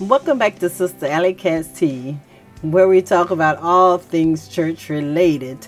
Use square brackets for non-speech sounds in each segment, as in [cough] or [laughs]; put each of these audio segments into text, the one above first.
Welcome back to Sister Alley Cat's Tea, where we talk about all things church related.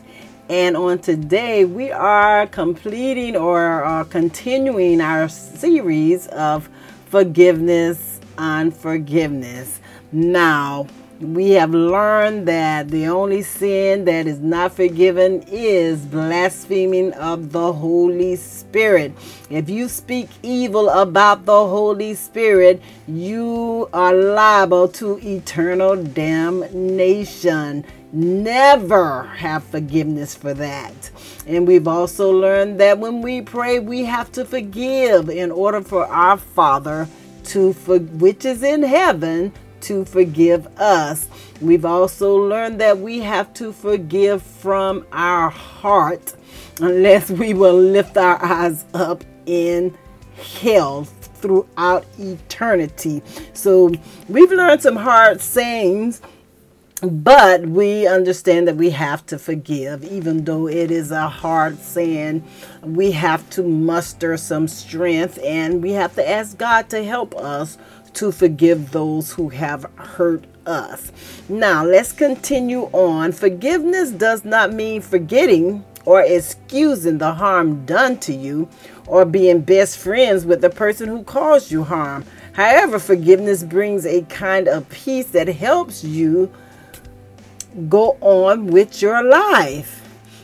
And on today, we are completing or uh, continuing our series of forgiveness on forgiveness. Now, we have learned that the only sin that is not forgiven is blaspheming of the Holy Spirit. If you speak evil about the Holy Spirit, you are liable to eternal damnation. Never have forgiveness for that. And we've also learned that when we pray, we have to forgive in order for our Father to for, which is in heaven to forgive us. We've also learned that we have to forgive from our heart unless we will lift our eyes up in hell throughout eternity. So we've learned some hard sayings. But we understand that we have to forgive, even though it is a hard saying. We have to muster some strength and we have to ask God to help us to forgive those who have hurt us. Now, let's continue on. Forgiveness does not mean forgetting or excusing the harm done to you or being best friends with the person who caused you harm. However, forgiveness brings a kind of peace that helps you go on with your life.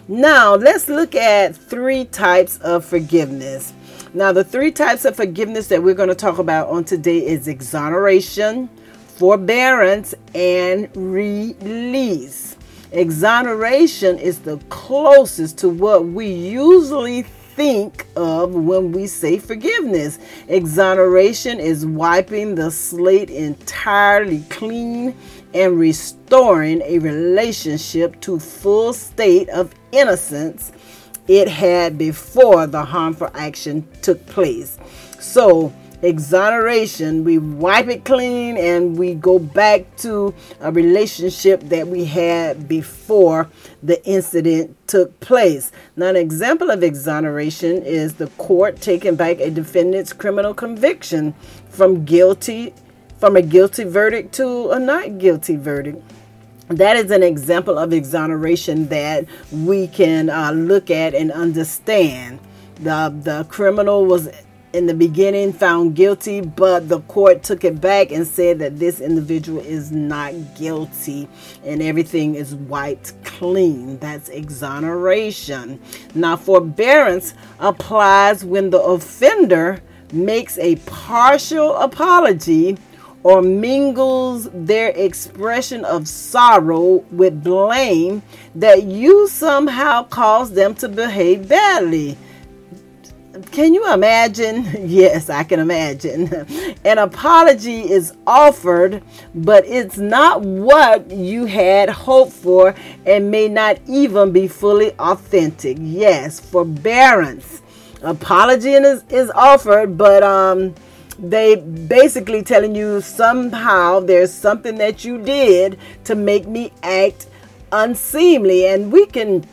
Now, let's look at three types of forgiveness. Now, the three types of forgiveness that we're going to talk about on today is exoneration, forbearance, and release. Exoneration is the closest to what we usually think of when we say forgiveness. Exoneration is wiping the slate entirely clean and restoring a relationship to full state of innocence it had before the harmful action took place. So, exoneration, we wipe it clean and we go back to a relationship that we had before the incident took place. Now, an example of exoneration is the court taking back a defendant's criminal conviction from guilty from a guilty verdict to a not guilty verdict that is an example of exoneration that we can uh, look at and understand. The, the criminal was in the beginning found guilty, but the court took it back and said that this individual is not guilty and everything is wiped clean. That's exoneration. Now, forbearance applies when the offender makes a partial apology or mingles their expression of sorrow with blame that you somehow caused them to behave badly. Can you imagine? [laughs] Yes, I can imagine. [laughs] An apology is offered, but it's not what you had hoped for and may not even be fully authentic. Yes, forbearance. Apology is, is offered, but um they basically telling you somehow there's something that you did to make me act unseemly. And we can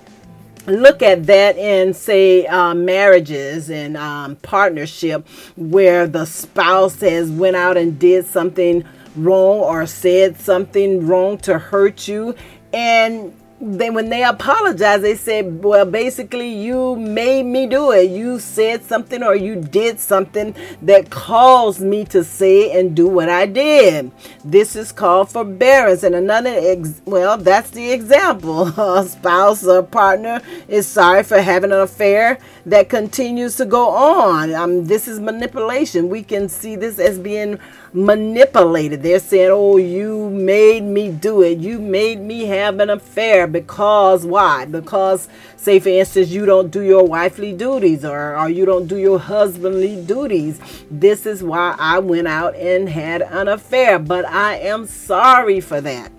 look at that in say uh, marriages and um, partnership where the spouse has went out and did something wrong or said something wrong to hurt you. And then when they apologize, they said, well, basically, you made me do it. You said something or you did something that caused me to say and do what I did. This is called forbearance. And another, ex- well, that's the example. [laughs] A spouse or partner is sorry for having an affair that continues to go on. Um, this is manipulation. We can see this as being manipulated. They're saying, oh, you made me do it. You made me have an affair because why? Because, say, for instance, you don't do your wifely duties or, or you don't do your husbandly duties. This is why I went out and had an affair, but I am sorry for that.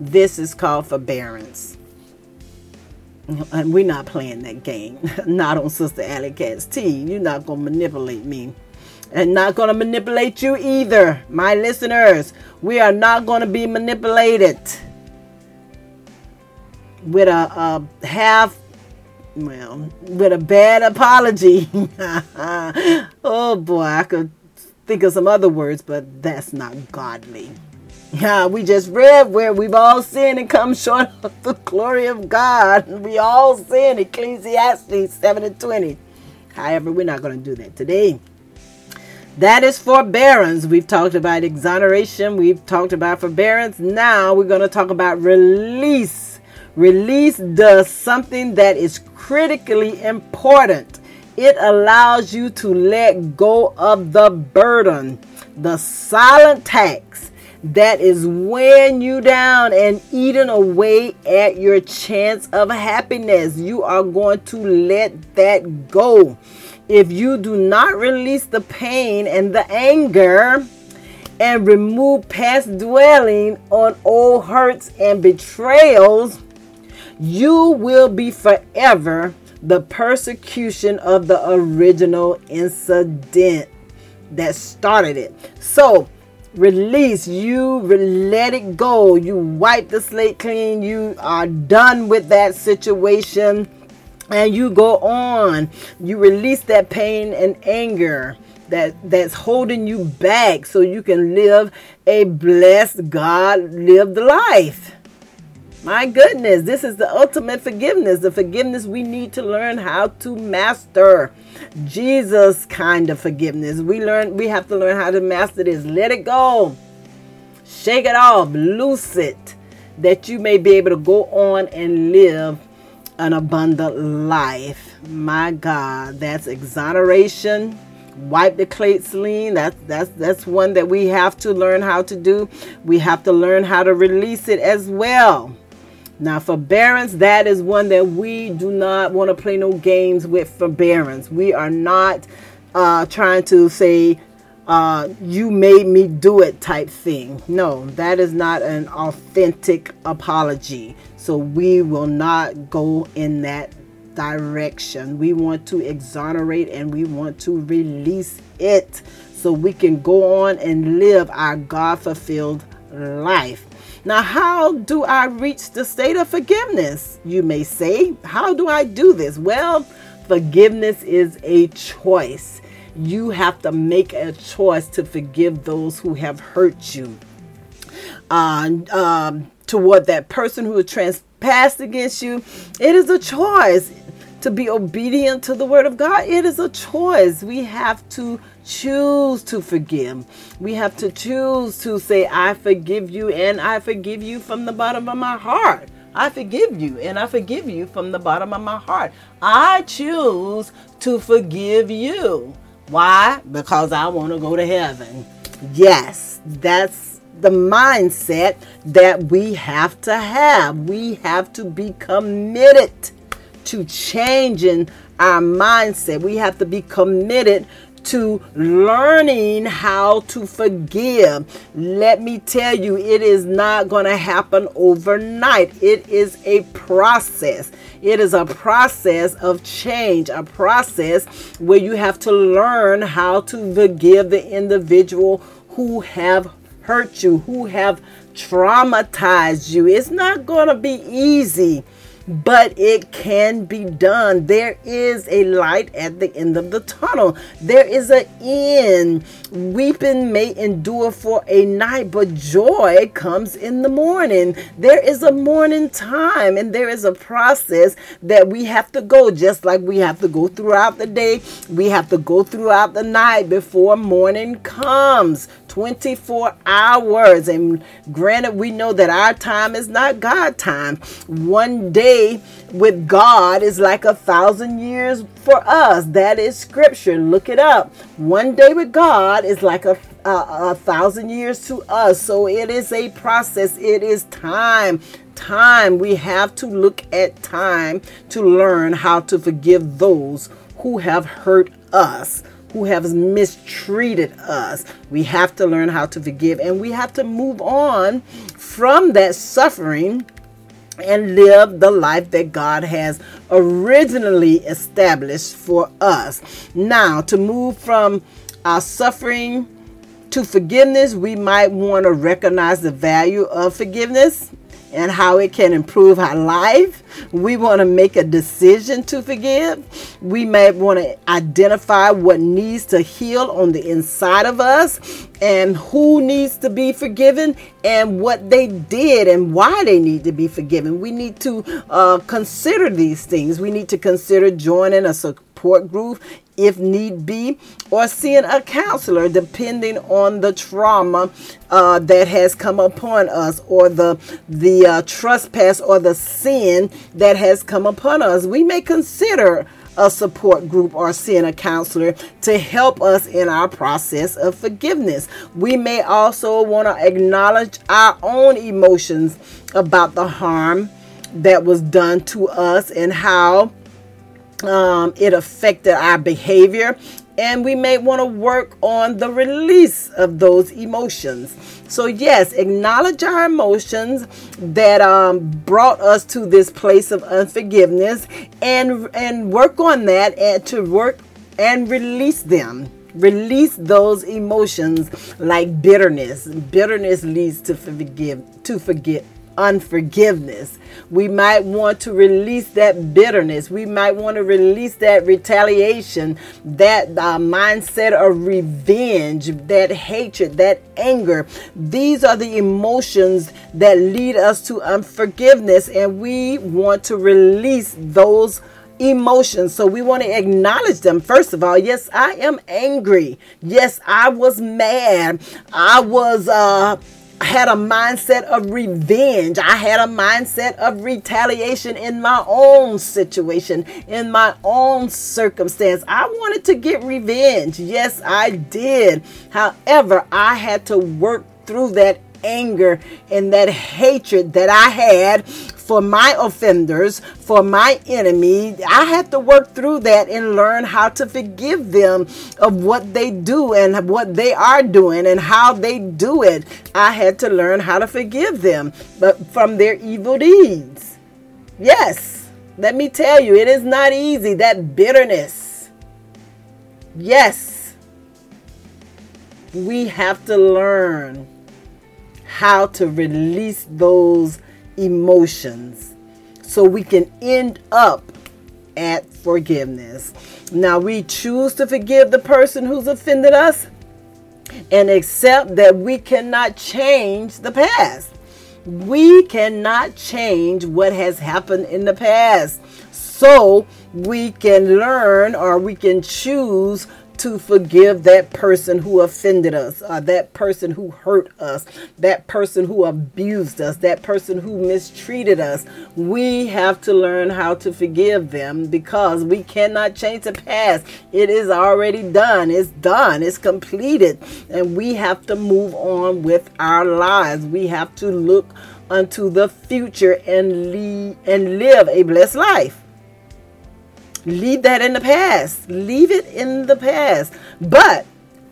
This is called forbearance. And we're not playing that game. [laughs] not on Sister Alley Cat's team. You're not to manipulate me and not going to manipulate you either, my listeners. We are not going to be manipulated with a, a half well, with a bad apology. [laughs] oh boy, I could think of some other words, but that's not godly. [laughs] Yeah, we just read where we've all sinned and come short of the glory of God. We all sin, Ecclesiastes 7 and 20. However, we're not going to do that today. That is forbearance. We've talked about exoneration. We've talked about forbearance. Now we're going to talk about release. Release does something that is critically important. It allows you to let go of the burden, the silent tax that is weighing you down and eating away at your chance of happiness. You are going to let that go. If you do not release the pain and the anger and remove past dwelling on old hurts and betrayals, you will be forever the persecution of the original incident that started it. So, release, you let it go, you wipe the slate clean, you are done with that situation and you go on. You release that pain and anger that that's holding you back so you can live a blessed god lived life. My goodness this is the ultimate forgiveness the forgiveness we need to learn how to master. Jesus kind of forgiveness. We learn we have to learn how to master this. Let it go. Shake it off. Loose it. That you may be able to go on and live an abundant life. My God, that's exoneration. Wipe the slate clean. That's that's that's one that we have to learn how to do. We have to learn how to release it as well. Now, forbearance, that is one that we do not want to play no games with forbearance. We are not uh, trying to say, uh, you made me do it type thing. No, that is not an authentic apology. So we will not go in that direction. We want to exonerate and we want to release it so we can go on and live our God fulfilled life. Now, how do I reach the state of forgiveness? You may say, How do I do this? Well, forgiveness is a choice. You have to make a choice to forgive those who have hurt you. Uh, um, toward that person who has trespassed against you. It is a choice to be obedient to the word of God. It is a choice. We have to choose to forgive. We have to choose to say, I forgive you and I forgive you from the bottom of my heart. I forgive you and I forgive you from the bottom of my heart. I choose to forgive you. Why? Because I want to go to heaven. Yes, that's the mindset that we have to have. We have to be committed to changing our mindset. We have to be committed to learning how to forgive. Let me tell you, it is not going to happen overnight. It is a process. It is a process of change, a process where you have to learn how to forgive the individual who have hurt you, who have traumatized you. It's not going to be easy, but it can be done. There is a light at the end of the tunnel. There is an end. Weeping may endure for a night, but joy comes in the morning. There is a morning time, and there is a process that we have to go, just like we have to go throughout the day. We have to go throughout the night before morning comes. 24 hours. And granted, we know that our time is not God time. One day with God is like a thousand years for us. That is scripture. Look it up. One day with God is like a, a, a thousand years to us. So it is a process, it is time time. We have to look at time to learn how to forgive those who have hurt us who have mistreated us. We have to learn how to forgive and we have to move on from that suffering and live the life that God has originally established for us. Now, to move from our suffering to forgiveness, we might want to recognize the value of forgiveness and how it can improve our life. We want to make a decision to forgive. We may want to identify what needs to heal on the inside of us and who needs to be forgiven and what they did and why they need to be forgiven. We need to uh, consider these things. We need to consider joining a support group if need be, or seeing a counselor depending on the trauma uh, that has come upon us, or the the uh, trespass or the sin that has come upon us. We may consider a support group or seeing a counselor to help us in our process of forgiveness. We may also want to acknowledge our own emotions about the harm that was done to us and how um, it affected our behavior and we may want to work on the release of those emotions. So, yes, acknowledge our emotions that um, brought us to this place of unforgiveness and, and work on that and to work and release them. Release those emotions like bitterness. Bitterness leads to forgive to forget unforgiveness. We might want to release that bitterness. We might want to release that retaliation, that uh, mindset of revenge, that hatred, that anger. These are the emotions that lead us to unforgiveness, and we want to release those emotions. So we want to acknowledge them. First of all, yes, I am angry. Yes, I was mad. I was uh had a mindset of revenge. I had a mindset of retaliation in my own situation, in my own circumstance. I wanted to get revenge. Yes, I did. However, I had to work through that anger and that hatred that I had for my offenders, for my enemy. I had to work through that and learn how to forgive them of what they do and what they are doing and how they do it. I had to learn how to forgive them but from their evil deeds. Yes, let me tell you, it is not easy. That bitterness. Yes, we have to learn how to release those emotions so we can end up at forgiveness. Now we choose to forgive the person who's offended us and accept that we cannot change the past. We cannot change what has happened in the past. So we can learn or we can choose to forgive that person who offended us, uh, that person who hurt us, that person who abused us, that person who mistreated us. We have to learn how to forgive them because we cannot change the past. It is already done, it's done, it's completed, and we have to move on with our lives. We have to look unto the future and lead and live a blessed life. Leave that in the past. Leave it in the past. But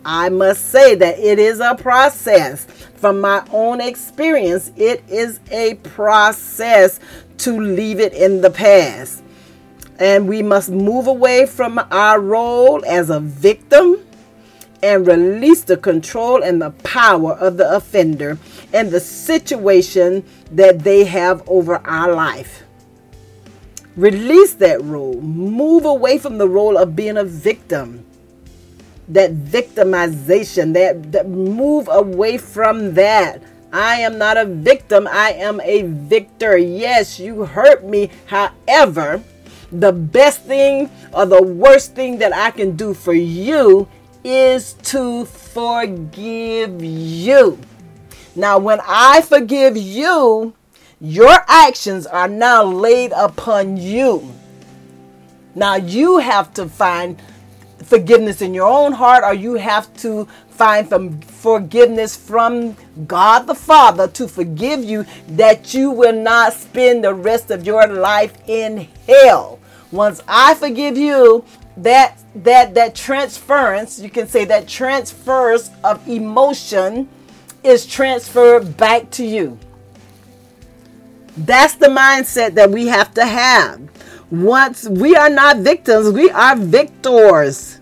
I must say that it is a process. From my own experience, it is a process to leave it in the past. And we must move away from our role as a victim and release the control and the power of the offender and the situation that they have over our life. Release that role. Move away from the role of being a victim. That victimization, that, that move away from that. I am not a victim. I am a victor. Yes, you hurt me. However, the best thing or the worst thing that I can do for you is to forgive you. Now, when I forgive you, your actions are now laid upon you. Now you have to find forgiveness in your own heart, or you have to find some forgiveness from God the Father to forgive you that you will not spend the rest of your life in hell. Once I forgive you, that that that transference, you can say that transfers of emotion is transferred back to you. That's the mindset that we have to have. Once we are not victims, we are victors.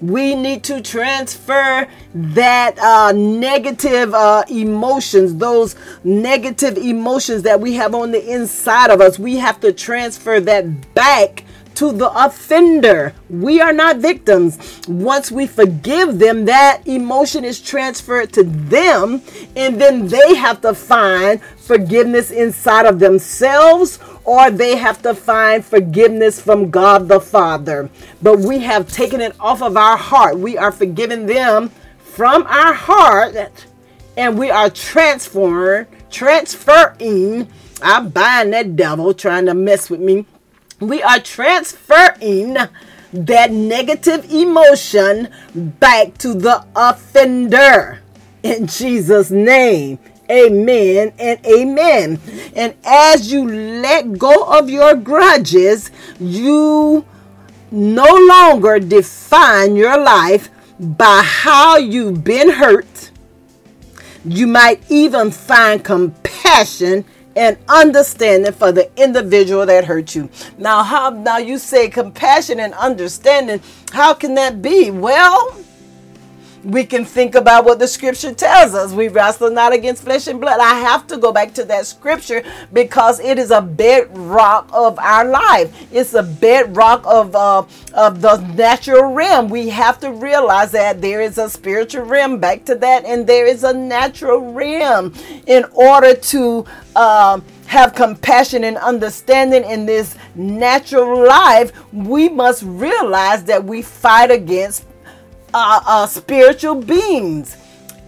We need to transfer that uh, negative uh, emotions, those negative emotions that we have on the inside of us. We have to transfer that back to the offender. We are not victims. Once we forgive them, that emotion is transferred to them, and then they have to find forgiveness inside of themselves or they have to find forgiveness from God the Father. But we have taken it off of our heart. We are forgiving them from our heart and we are transformed, transferring. I'm buying that devil trying to mess with me we are transferring that negative emotion back to the offender in Jesus' name. Amen and amen. And as you let go of your grudges, you no longer define your life by how you've been hurt. You might even find compassion and understanding for the individual that hurt you. Now, how now you say compassion and understanding, how can that be? Well, we can think about what the scripture tells us. We wrestle not against flesh and blood. I have to go back to that scripture because it is a bedrock of our life. It's a bedrock of uh, of the natural realm. We have to realize that there is a spiritual realm. Back to that, and there is a natural realm. In order to um, have compassion and understanding in this natural life, we must realize that we fight against uh, uh, spiritual beings.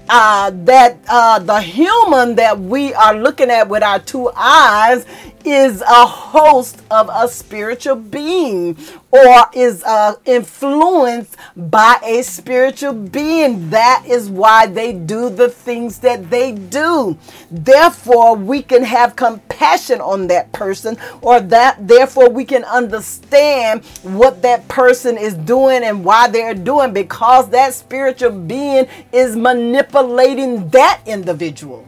Uh, that uh, the human that we are looking at with our two eyes is a host of a spiritual being or is uh, influenced by a spiritual being. That is why they do the things that they do. Therefore, we can have compassion on that person, or that therefore we can understand what that person is doing and why they're doing because that spiritual being is manipulating that individual.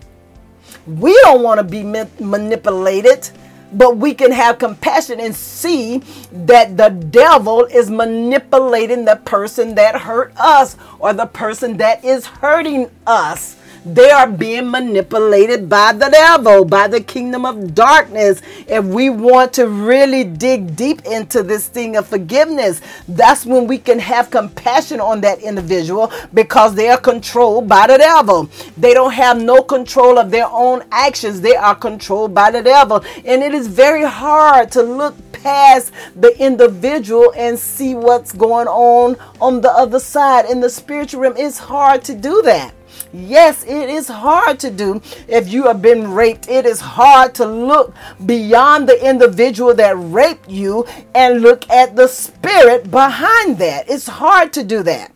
We don't want to be manipulated but we can have compassion and see that the devil is manipulating the person that hurt us or the person that is hurting us. They are being manipulated by the devil, by the kingdom of darkness. If we want to really dig deep into this thing of forgiveness, that's when we can have compassion on that individual because they are controlled by the devil. They don't have no control of their own actions, they are controlled by the devil. And it is very hard to look past the individual and see what's going on on the other side in the spiritual realm. It's hard to do that. Yes, it is hard to do if you have been raped. It is hard to look beyond the individual that raped you and look at the spirit behind that. It's hard to do that,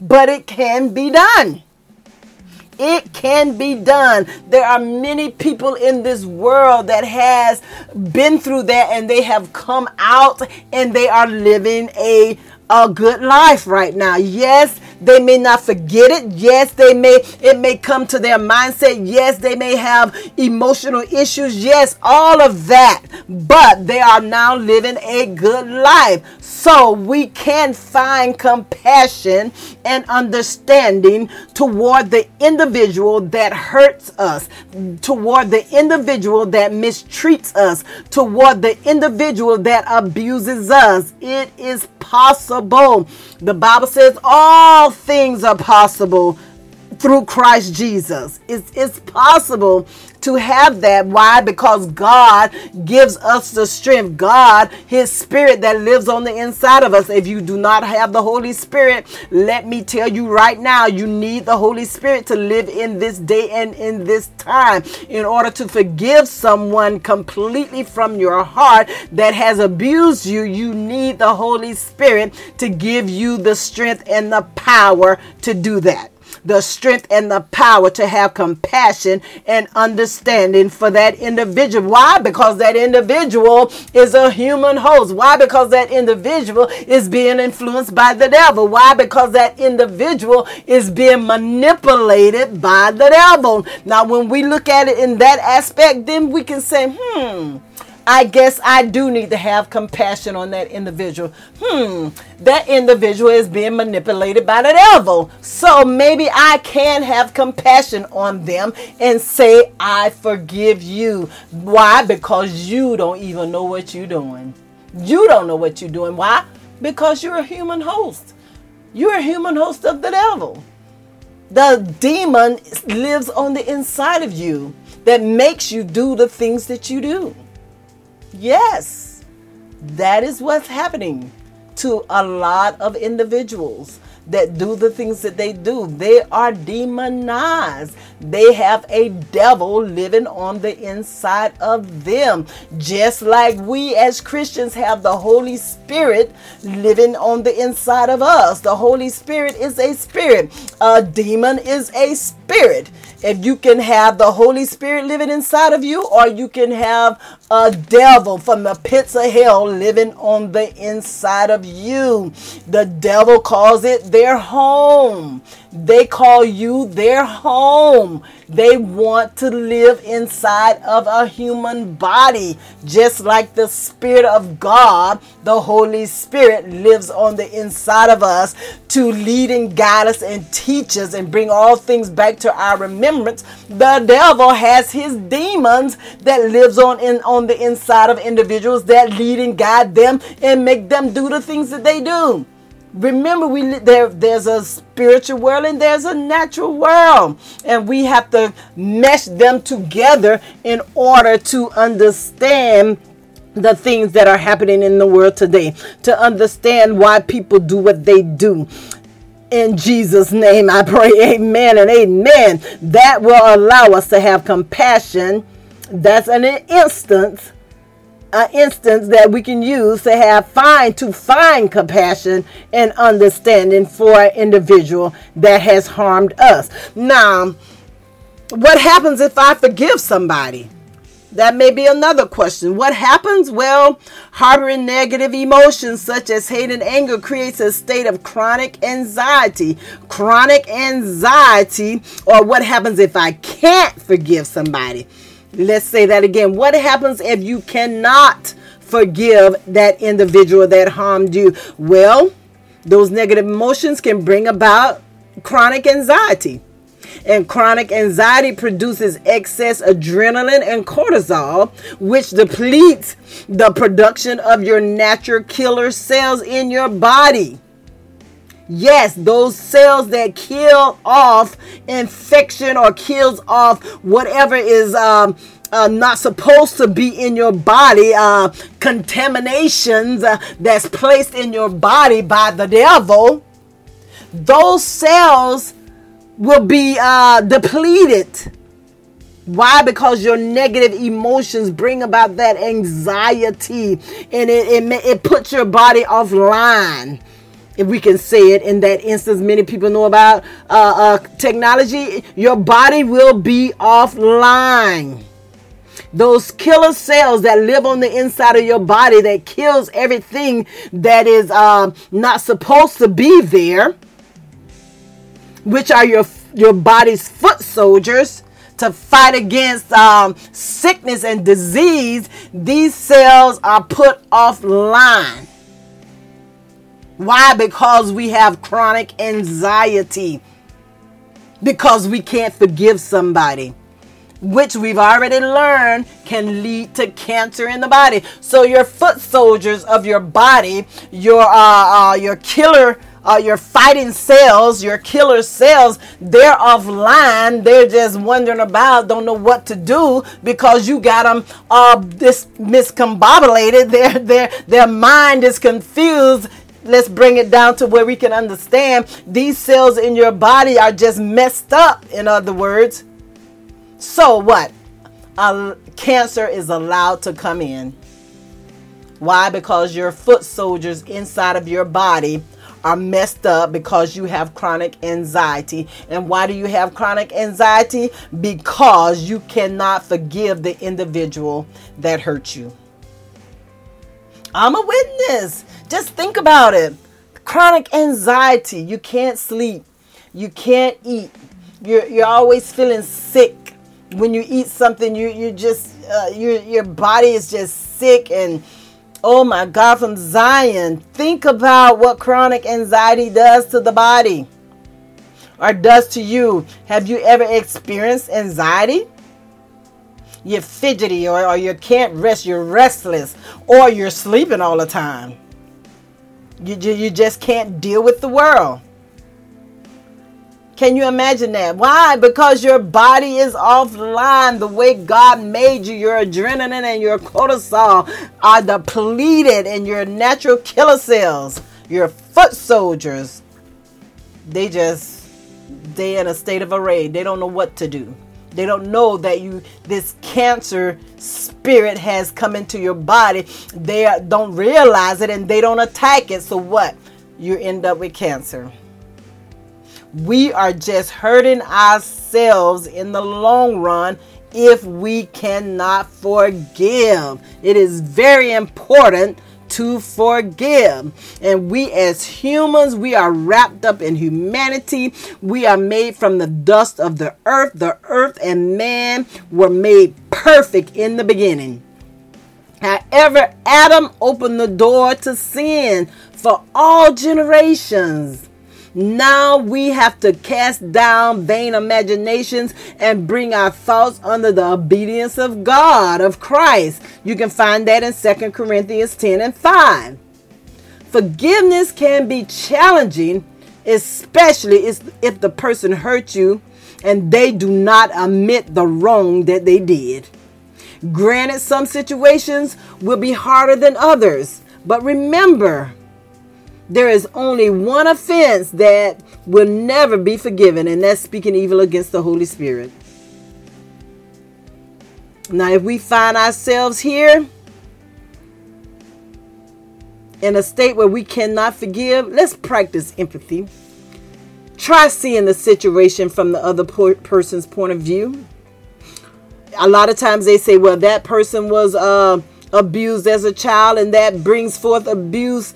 but it can be done. It can be done. There are many people in this world that has been through that and they have come out and they are living a a good life right now. Yes, they may not forget it. Yes, they may it may come to their mindset. Yes, they may have emotional issues. Yes, all of that. But they are now living a good life. So we can find compassion and understanding toward the individual that hurts us, toward the individual that mistreats us, toward the individual that abuses us. It is possible. The Bible says all things are possible through Christ Jesus. It's, it's possible to have that. Why? Because God gives us the strength. God, His Spirit that lives on the inside of us. If you do not have the Holy Spirit, let me tell you right now, you need the Holy Spirit to live in this day and in this time in order to forgive someone completely from your heart that has abused you. You need the Holy Spirit to give you the strength and the power to do that the strength and the power to have compassion and understanding for that individual. Why? Because that individual is a human host. Why? Because that individual is being influenced by the devil. Why? Because that individual is being manipulated by the devil. Now, when we look at it in that aspect, then we can say, hmm, I guess I do need to have compassion on that individual. Hmm, that individual is being manipulated by the devil. So maybe I can have compassion on them and say, I forgive you. Why? Because you don't even know what you're doing. You don't know what you're doing. Why? Because you're a human host. You're a human host of the devil. The demon lives on the inside of you that makes you do the things that you do. Yes, that is what's happening to a lot of individuals that do the things that they do. They are demonized. They have a devil living on the inside of them. Just like we as Christians have the Holy Spirit living on the inside of us. The Holy Spirit is a spirit. A demon is a spirit. If you can have the Holy Spirit living inside of you, or you can have a devil from the pits of hell living on the inside of you. The devil calls it their home. They call you their home. They want to live inside of a human body, just like the Spirit of God, the Holy Spirit, lives on the inside of us to lead and guide us and teach us and bring all things back to our remembrance. The devil has his demons that lives on in on the inside of individuals that lead and guide them and make them do the things that they do. Remember, we there. There's a spiritual world and there's a natural world, and we have to mesh them together in order to understand the things that are happening in the world today. To understand why people do what they do. In Jesus' name, I pray, [laughs] Amen and Amen. That will allow us to have compassion. That's an instance an instance that we can use to have find to find compassion and understanding for an individual that has harmed us. Now, what happens if I forgive somebody? That may be another question. What happens? Well, harboring negative emotions such as hate and anger creates a state of chronic anxiety. Chronic anxiety, or what happens if I can't forgive somebody? Let's say that again. What happens if you cannot forgive that individual that harmed you? Well, those negative emotions can bring about chronic anxiety. And chronic anxiety produces excess adrenaline and cortisol, which depletes the production of your natural killer cells in your body. Yes, those cells that kill off infection or kills off whatever is um, uh, not supposed to be in your body, uh, contaminations uh, that's placed in your body by the devil, those cells will be uh, depleted. Why? Because your negative emotions bring about that anxiety and it, it, it puts your body offline if we can say it in that instance many people know about uh, uh, technology your body will be offline. Those killer cells that live on the inside of your body that kills everything that is uh, not supposed to be there which are your your body's foot soldiers to fight against um, sickness and disease these cells are put offline why? Because we have chronic anxiety. Because we can't forgive somebody. Which we've already learned can lead to cancer in the body. So your foot soldiers of your body, your uh, uh your killer uh, your fighting cells, your killer cells, they're offline. They're just wondering about, don't know what to do because you got them uh, this miscombobulated. [laughs] Their their their mind is confused let's bring it down to where we can understand these cells in your body are just messed up in other words so what uh, cancer is allowed to come in why because your foot soldiers inside of your body are messed up because you have chronic anxiety. And why do you have chronic anxiety? Because you cannot forgive the individual that hurt you. I'm a witness. Just think about it. Chronic anxiety. You can't sleep. You can't eat. You're, you're always feeling sick. When you eat something, you, you just, uh, your your body is just sick and oh my God, from Zion. Think about what chronic anxiety does to the body or does to you. Have you ever experienced anxiety? You're fidgety or, or you can't rest, you're restless, or you're sleeping all the time. You, you, just can't deal with the world. Can you imagine that? Why? Because your body is offline. The way God made you, your adrenaline and your cortisol are depleted, and your natural killer cells, your foot soldiers, they just they're in a state of array. They don't know what to do. They don't know that you this cancer spirit has come into your body. They don't realize it and they don't attack it. So what? You end up with cancer we are just hurting ourselves in the long run if we cannot forgive. It is very important to forgive. And we as humans, we are wrapped up in humanity. We are made from the dust of the earth. The earth and man were made perfect in the beginning. However, Adam opened the door to sin for all generations. Now we have to cast down vain imaginations and bring our thoughts under the obedience of God, of Christ. You can find that in 2 Corinthians 10 and 5. Forgiveness can be challenging, especially if the person hurt you and they do not admit the wrong that they did. Granted, some situations will be harder than others, but remember, there is only one offense that will never be forgiven, and that's speaking evil against the Holy Spirit. Now, if we find ourselves here in a state where we cannot forgive, let's practice empathy. Try seeing the situation from the other person's point of view. A lot of times they say, well, that person was uh, abused as a child, and that brings forth abuse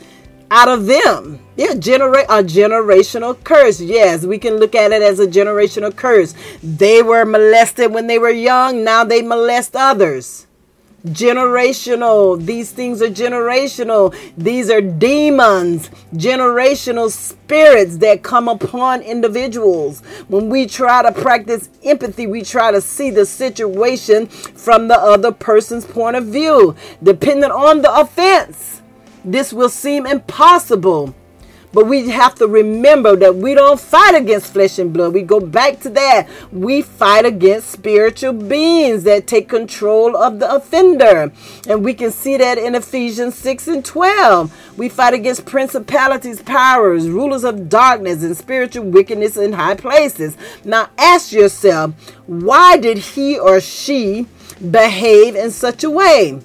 out of them. Yeah, generate a generational curse. Yes, we can look at it as a generational curse. They were molested when they were young, now they molest others. Generational. These things are generational. These are demons, generational spirits that come upon individuals. When we try to practice empathy, we try to see the situation from the other person's point of view, depending on the offense this will seem impossible. But we have to remember that we don't fight against flesh and blood. We go back to that. We fight against spiritual beings that take control of the offender. And we can see that in Ephesians 6 and 12. We fight against principalities, powers, rulers of darkness, and spiritual wickedness in high places. Now ask yourself, why did he or she behave in such a way?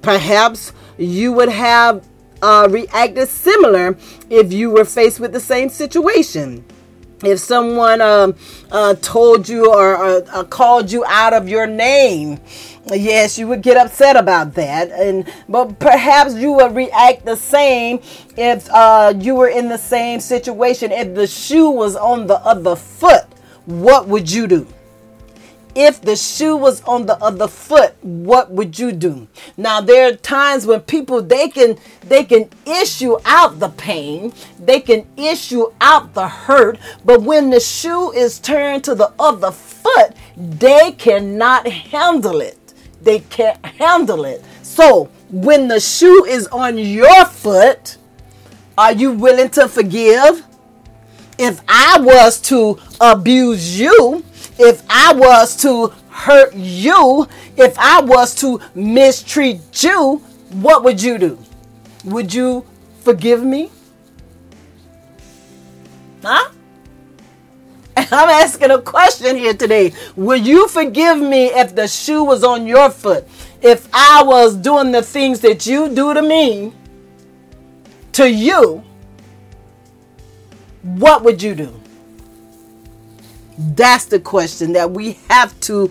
Perhaps you would have uh, reacted similar if you were faced with the same situation. If someone um, uh, told you or uh, called you out of your name, yes, you would get upset about that. And but perhaps you would react the same if uh, you were in the same situation. If the shoe was on the other foot, what would you do? If the shoe was on the other foot what would you do? Now there are times when people they can they can issue out the pain they can issue out the hurt but when the shoe is turned to the other foot they cannot handle it. They can't handle it. So when the shoe is on your foot are you willing to forgive? If i was to abuse you if I was to hurt you, if I was to mistreat you, what would you do? Would you forgive me? Huh? I'm asking a question here today. Will you forgive me if the shoe was on your foot? If I was doing the things that you do to me, to you, what would you do? That's the question that we have to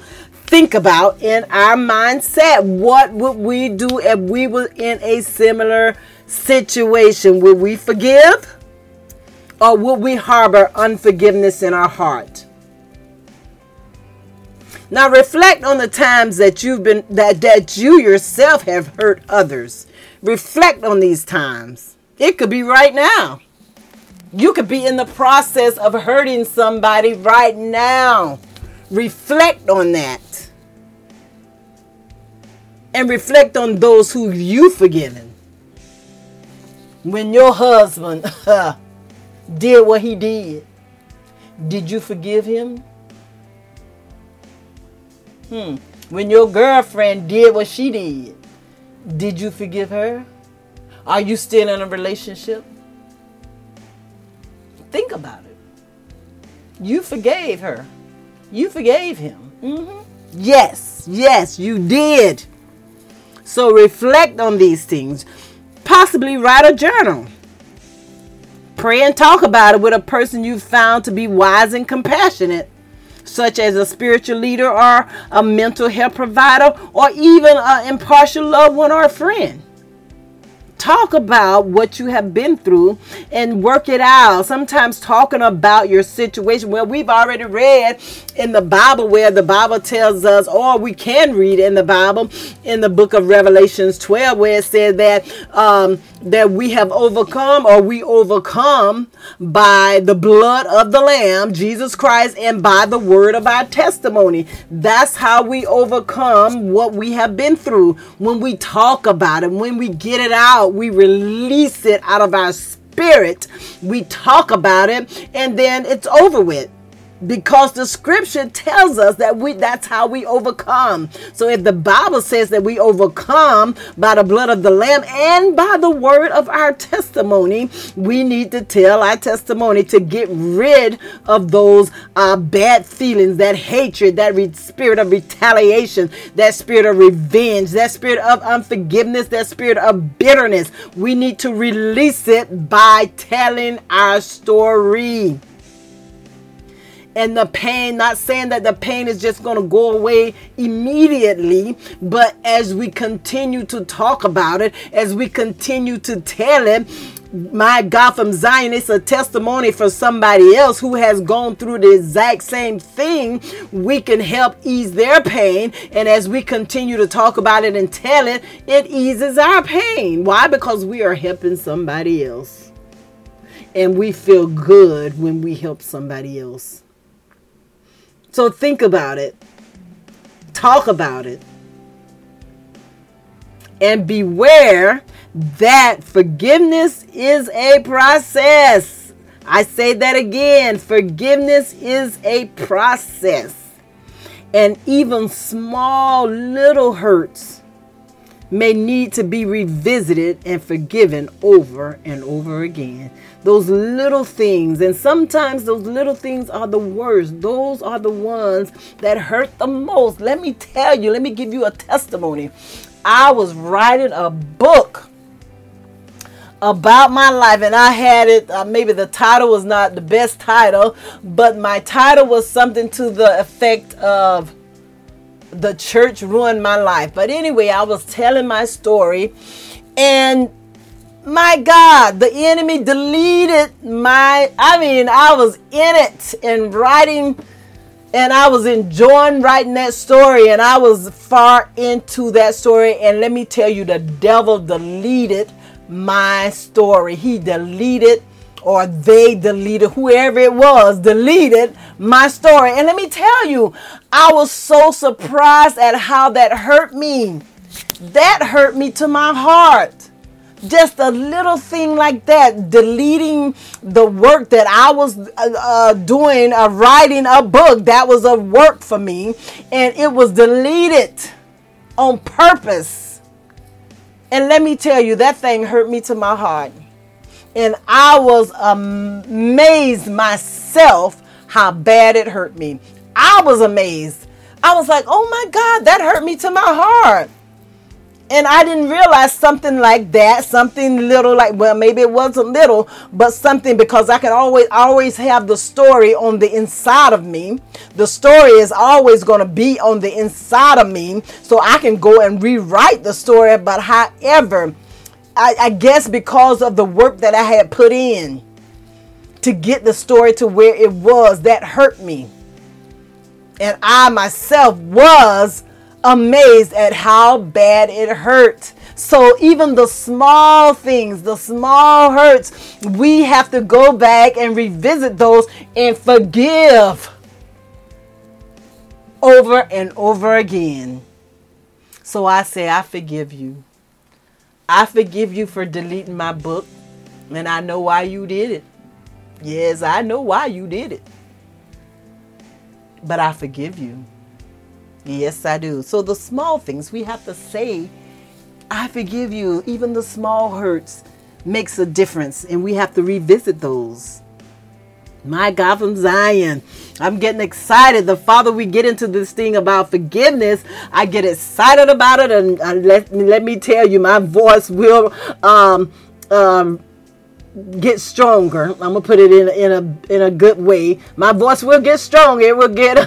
think about in our mindset. What would we do if we were in a similar situation? Would we forgive? Or would we harbor unforgiveness in our heart? Now reflect on the times that you've been that that you yourself have hurt others. Reflect on these times. It could be right now. You could be in the process of hurting somebody right now. Reflect on that. And reflect on those who you've forgiven. When your husband [laughs] did what he did, did you forgive him? Hmm. When your girlfriend did what she did, did you forgive her? Are you still in a relationship? Think about it. You forgave her. You forgave him. Mm-hmm. Yes, yes, you did. So reflect on these things. Possibly write a journal. Pray and talk about it with a person you found to be wise and compassionate, such as a spiritual leader or a mental health provider or even an impartial loved one or a friend talk about what you have been through and work it out. Sometimes talking about your situation. Well, we've already read in the Bible where the Bible tells us, or we can read in the Bible in the book of Revelations 12, where it says that um, that we have overcome or we overcome by the blood of the Lamb, Jesus Christ, and by the word of our testimony. That's how we overcome what we have been through. When we talk about it, when we get it out, we release it out of our spirit, we talk about it, and then it's over with because the scripture tells us that we that's how we overcome. So if the bible says that we overcome by the blood of the lamb and by the word of our testimony we need to tell our testimony to get rid of those uh, bad feelings that hatred that re- spirit of retaliation that spirit of revenge that spirit of unforgiveness that spirit of bitterness. We need to release it by telling our story and the pain, not saying that the pain is just going to go away immediately, but as we continue to talk about it, as we continue to tell it, my God, from Zion, it's a testimony for somebody else who has gone through the exact same thing. We can help ease their pain. And as we continue to talk about it and tell it, it eases our pain. Why? Because we are helping somebody else. And we feel good when we help somebody else. So think about it. Talk about it. And beware that forgiveness is a process. I say that again forgiveness is a process. And even small little hurts may need to be revisited and forgiven over and over again those little things. And sometimes those little things are the worst. Those are the ones that hurt the most. Let me tell you, let me give you a testimony. I was writing a book about my life and i had it uh, maybe the title was not the best title but my title was something to the effect of the church ruined my life but anyway i was telling my story and my God, the enemy deleted my, I mean, I was in it and writing and I was enjoying writing that story and I was far into that story. And let me tell you, the devil deleted my story. He deleted or they deleted, whoever it was, deleted my story. And let me tell you, I was so surprised at how that hurt me. That hurt me to my heart just a little thing like that, deleting the work that I was uh, uh, doing, uh, writing a book, that was a work for me, and it was deleted on purpose. And let me tell you, that thing hurt me to my heart. And I was amazed myself how bad it hurt me. I was amazed. I was like, oh my God, that hurt me to my heart and I didn't realize something like that, something little like well maybe it wasn't little, but something because I can always always have the story on the inside of me. The story is always going to be on the inside of me, so I can go and rewrite the story. But however, I, I guess because of the work that I had put in to get the story to where it was, that hurt me. And I myself was amazed at how bad it hurt. So even the small things, the small hurts, we have to go back and revisit those and forgive over and over again. So I say, I forgive you. I forgive you for deleting my book, and I know why you did it. Yes, I know why you did it. But I forgive you. Yes, I do. So the small things we have to say, I forgive you. Even the small hurts makes a difference, and we have to revisit those. My God from Zion. I'm getting excited. The farther we get into this thing about forgiveness, I get excited about it. And uh, let, let me tell you, my voice will um, um, get stronger. I'm gonna put it in in a in a good way. My voice will get stronger. It will get.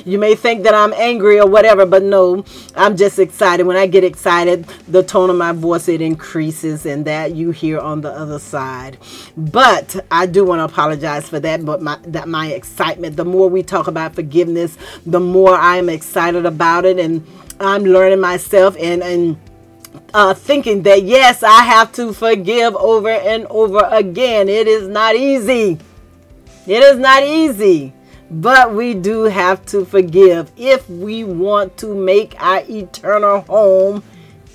[laughs] you may think that I'm angry or whatever, but no, I'm just excited. When I get excited, the tone of my voice it increases, and that you hear on the other side. But I do want to apologize for that. But my that my excitement. The more we talk about forgiveness, the more I am excited about it, and I'm learning myself and and uh, thinking that yes, I have to forgive over and over again. It is not easy. It is not easy. But we do have to forgive if we want to make our eternal home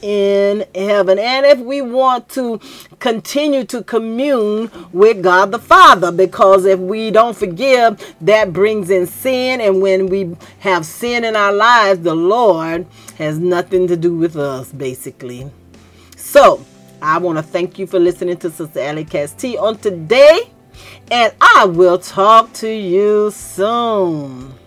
in heaven. And if we want to continue to commune with God the Father, because if we don't forgive, that brings in sin. And when we have sin in our lives, the Lord has nothing to do with us, basically. So, I want to thank you for listening to Sister Cast T on today. And I will talk to you soon.